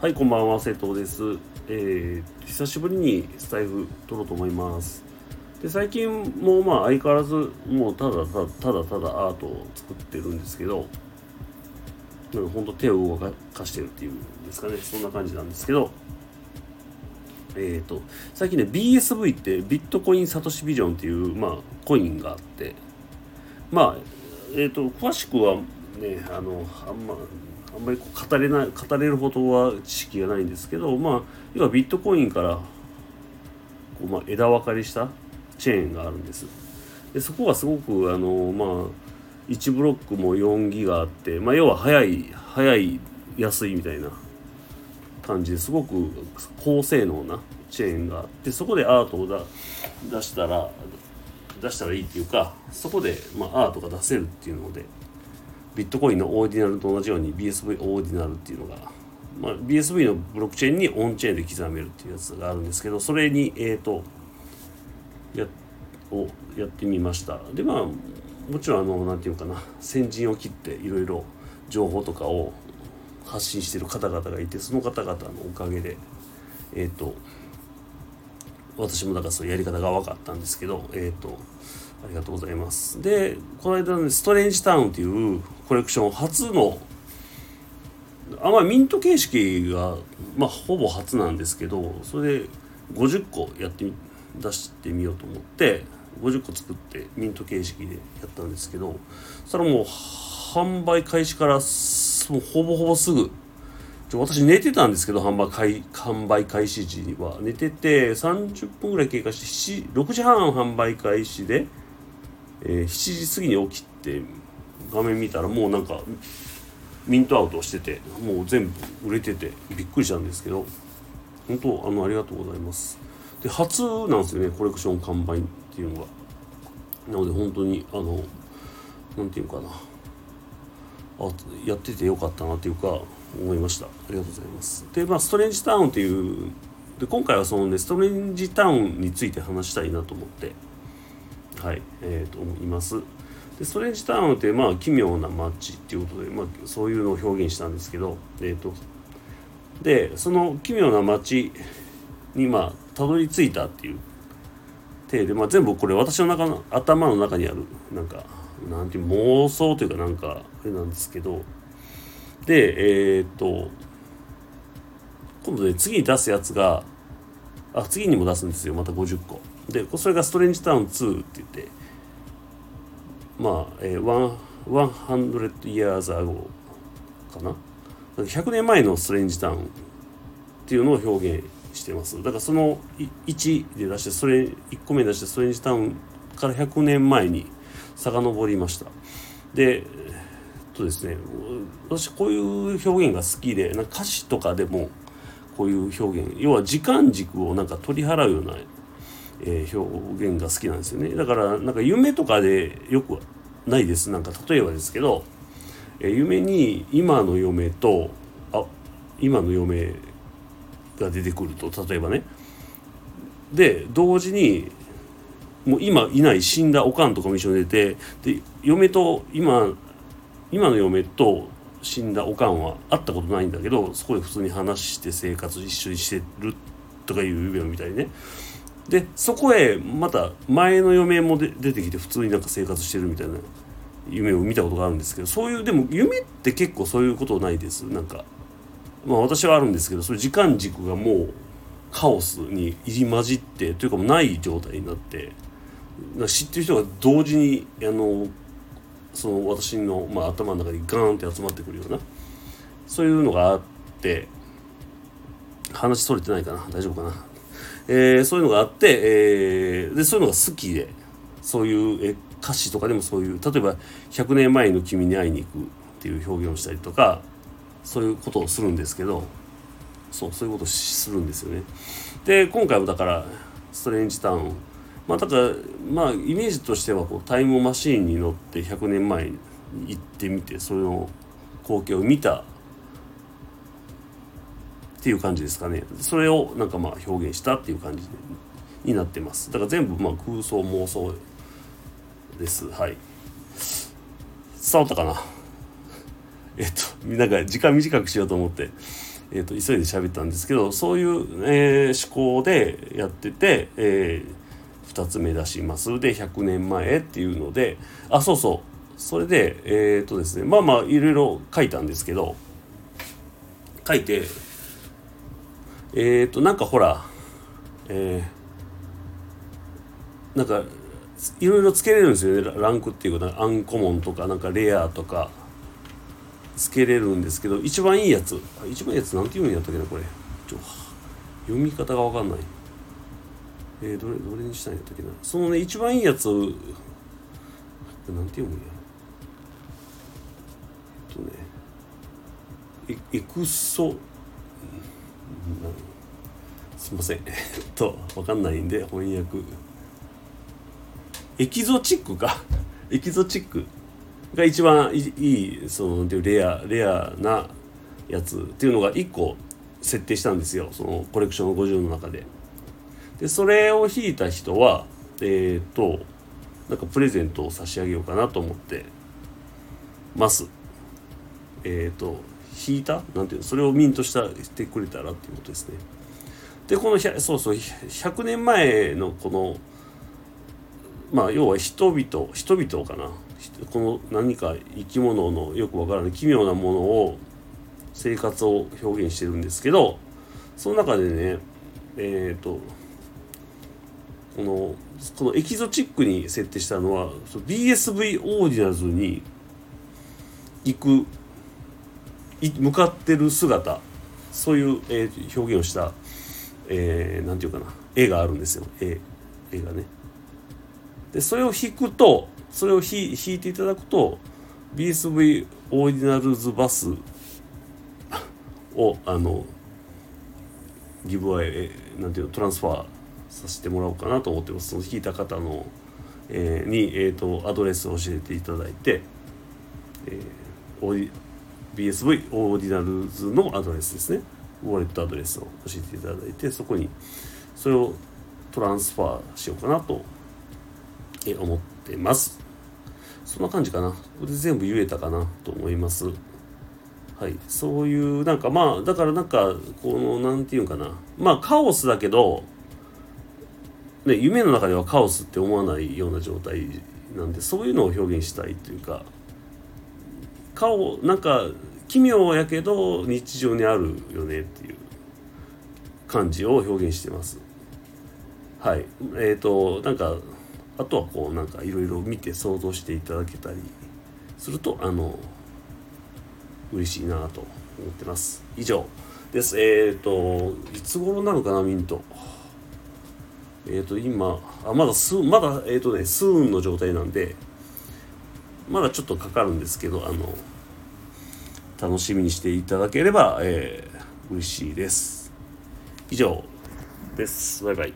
はい、こんばんは、瀬戸です。えー、久しぶりにスタイフ撮ろうと思います。で、最近もまあ相変わらず、もうただただただただアートを作ってるんですけど、なんかほんと手を動かしてるっていうんですかね、そんな感じなんですけど、えーと、最近ね、BSV ってビットコインサトシビジョンっていう、まあ、コインがあって、まあ、えーと、詳しくはね、あの、あんま、あんまり語れない語れるほどは知識がないんですけどまあ要はビットコインからこう、まあ、枝分かれしたチェーンがあるんです。でそこがすごくあのまあ1ブロックも4ギガあって、まあ、要は早い早い安いみたいな感じですごく高性能なチェーンがあってそこでアートを出したら出したらいいっていうかそこで、まあ、アートが出せるっていうのでビットコインのオーディナルと同じように BSV オーディナルっていうのが、まあ、BSV のブロックチェーンにオンチェーンで刻めるっていうやつがあるんですけどそれにえっ、ー、とやをやってみました。でまあもちろんあの何て言うかな先陣を切っていろいろ情報とかを発信してる方々がいてその方々のおかげでえっ、ー、と私もだからそういうやり方が分かったんですけどえっ、ー、とありがとうございます。で、この間の、ね、ストレンジタウンっていうコレクション初の、あんまりミント形式が、まあ、ほぼ初なんですけど、それで50個やってみ、出してみようと思って、50個作ってミント形式でやったんですけど、そしたらもう、販売開始から、もうほぼほぼすぐ、私寝てたんですけど販売開販売開始時には寝てて30分ぐらい経過して6時半販売開始でえー、7時過ぎに起きて画面見たらもうなんかミントアウトしててもう全部売れててびっくりしたんですけど本当あのありがとうございます。で初なんですよねコレクション完売っていうのが。なので本当にあの何て言うかな。あやっててよかったなっていうか思いました。ありがとうございます。でまあストレンジタウンっていうで今回はそのねストレンジタウンについて話したいなと思って。はい、えー、と思います。でストレンジタウンってまあ奇妙な街っていうことで、まあ、そういうのを表現したんですけど、えーと、でその奇妙な街にまあたどり着いたっていう体で、まあ、全部これ私の中の頭の中にあるなんかなんていう妄想というかなんかあれなんですけどでえっ、ー、と今度ね次に出すやつがあ次にも出すんですよまた50個。でそれがストレンジタウン2って言ってまあ、えー、100 years ago かな。100年前のストレンジタウンっていうのを表現してます。だからその1で出してそれ1個目出してストレンジタウンから100年前に遡りました。でとですね私こういう表現が好きでなんか歌詞とかでもこういう表現要は時間軸をなんか取り払うようなえー、表現が好きなんですよね。だからなんか夢とかでよくないです。なんか例えばですけど、えー、夢に今の嫁とあ今の嫁が出てくると例えばね。で同時にもう今いない死んだおかんとかも一緒に出てで嫁と今今の嫁と死んだおかんは会ったことないんだけどそこで普通に話して生活一緒にしてるとかいう夢を見たりね。でそこへまた前の嫁も出てきて普通になんか生活してるみたいな夢を見たことがあるんですけどそういうでも夢って結構そういうことないです。なんかまあ私はあるんですけどそれ時間軸がもうカオスに入り混じってというかもうない状態になって知ってる人が同時にあのその私の、まあ、頭の中にガーンって集まってくるようなそういうのがあって話取れてないかな。大丈夫かな。えー、そういうのがあって、えー、でそういうのが好きでそういうえ歌詞とかでもそういう例えば「100年前の君に会いに行く」っていう表現をしたりとかそういうことをするんですけどそうそういうことをするんですよね。で今回もだからストレンジタウンまあだからまあイメージとしてはこうタイムマシーンに乗って100年前に行ってみてそれの光景を見たっていう感じですかね。それをなんかまあ表現したっていう感じになってます。だから全部まあ空想妄想です。はい。伝わったかな？えっとなんか時間短くしようと思って。えーと、急いで喋ったんですけどそういう、えー、思考でやってて、えー、2つ目出します。で100年前っていうのであそうそう。それでえっ、とですね。まあまあいろいろ書いたんですけど書いてえっ、ー、となんかほらえー、なんかいろいろつけれるんですよね。ランクっていうかアンコモンとかなんかレアとかつけれるんですけど一番いいやつ。一番いいやつなんて言うんやったっけなこれ。ちょ読み方が分かんない。えー、どれどれにしたんやったっけな。そのね一番いいやつなんて読むんやえっとねエクソすいませんえっと分かんないんで翻訳エキゾチックかエキゾチックが一番いいそのレアレアなやつっていうのが1個設定したんですよそのコレクション50の中で。でそれを引いた人はえっ、ー、となんかプレゼントを差し上げようかなと思ってます。えっ、ー、と引いた？なんていうの？それをミントしたしてくれたらっていうことですね。でこのそうそう100年前のこのまあ要は人々人々かな。この何か生き物のよくわからない奇妙なものを生活を表現してるんですけどその中でねえっ、ー、とこのこのエキゾチックに設定したのは BSV オーディナルズに行く向かってる姿そういう、えー、表現をした、えー、ていうかな絵があるんですよ絵絵がね。でそれを引くとそれを引いていただくと BSV オーディナルズバスをあの give away なんていうのトランスファーさせてもらおうかなと思ってますその引いた方の、えー、に、えーと、アドレスを教えていただいて、えー、BSV オーディナルズのアドレスですねウォレットアドレスを教えていただいてそこにそれをトランスファーしようかなと思ってます。そんな感じかな。これで全部言えたかなと思います。はい。そういう、なんかまあ、だからなんか、この、なんていうかな。まあ、カオスだけど、ね、夢の中ではカオスって思わないような状態なんで、そういうのを表現したいというか、顔、なんか、奇妙やけど日常にあるよねっていう感じを表現してます。はい。えっ、ー、と、なんか、あとはこうなんかいろいろ見て想像していただけたりするとあの嬉しいなと思ってます以上ですえっ、ー、といつ頃なのかなミントえっ、ー、と今あまだスまだえっ、とねスーンの状態なんでまだちょっとかかるんですけどあの楽しみにしていただければ、えー、嬉しいです。以上です。バイバイ。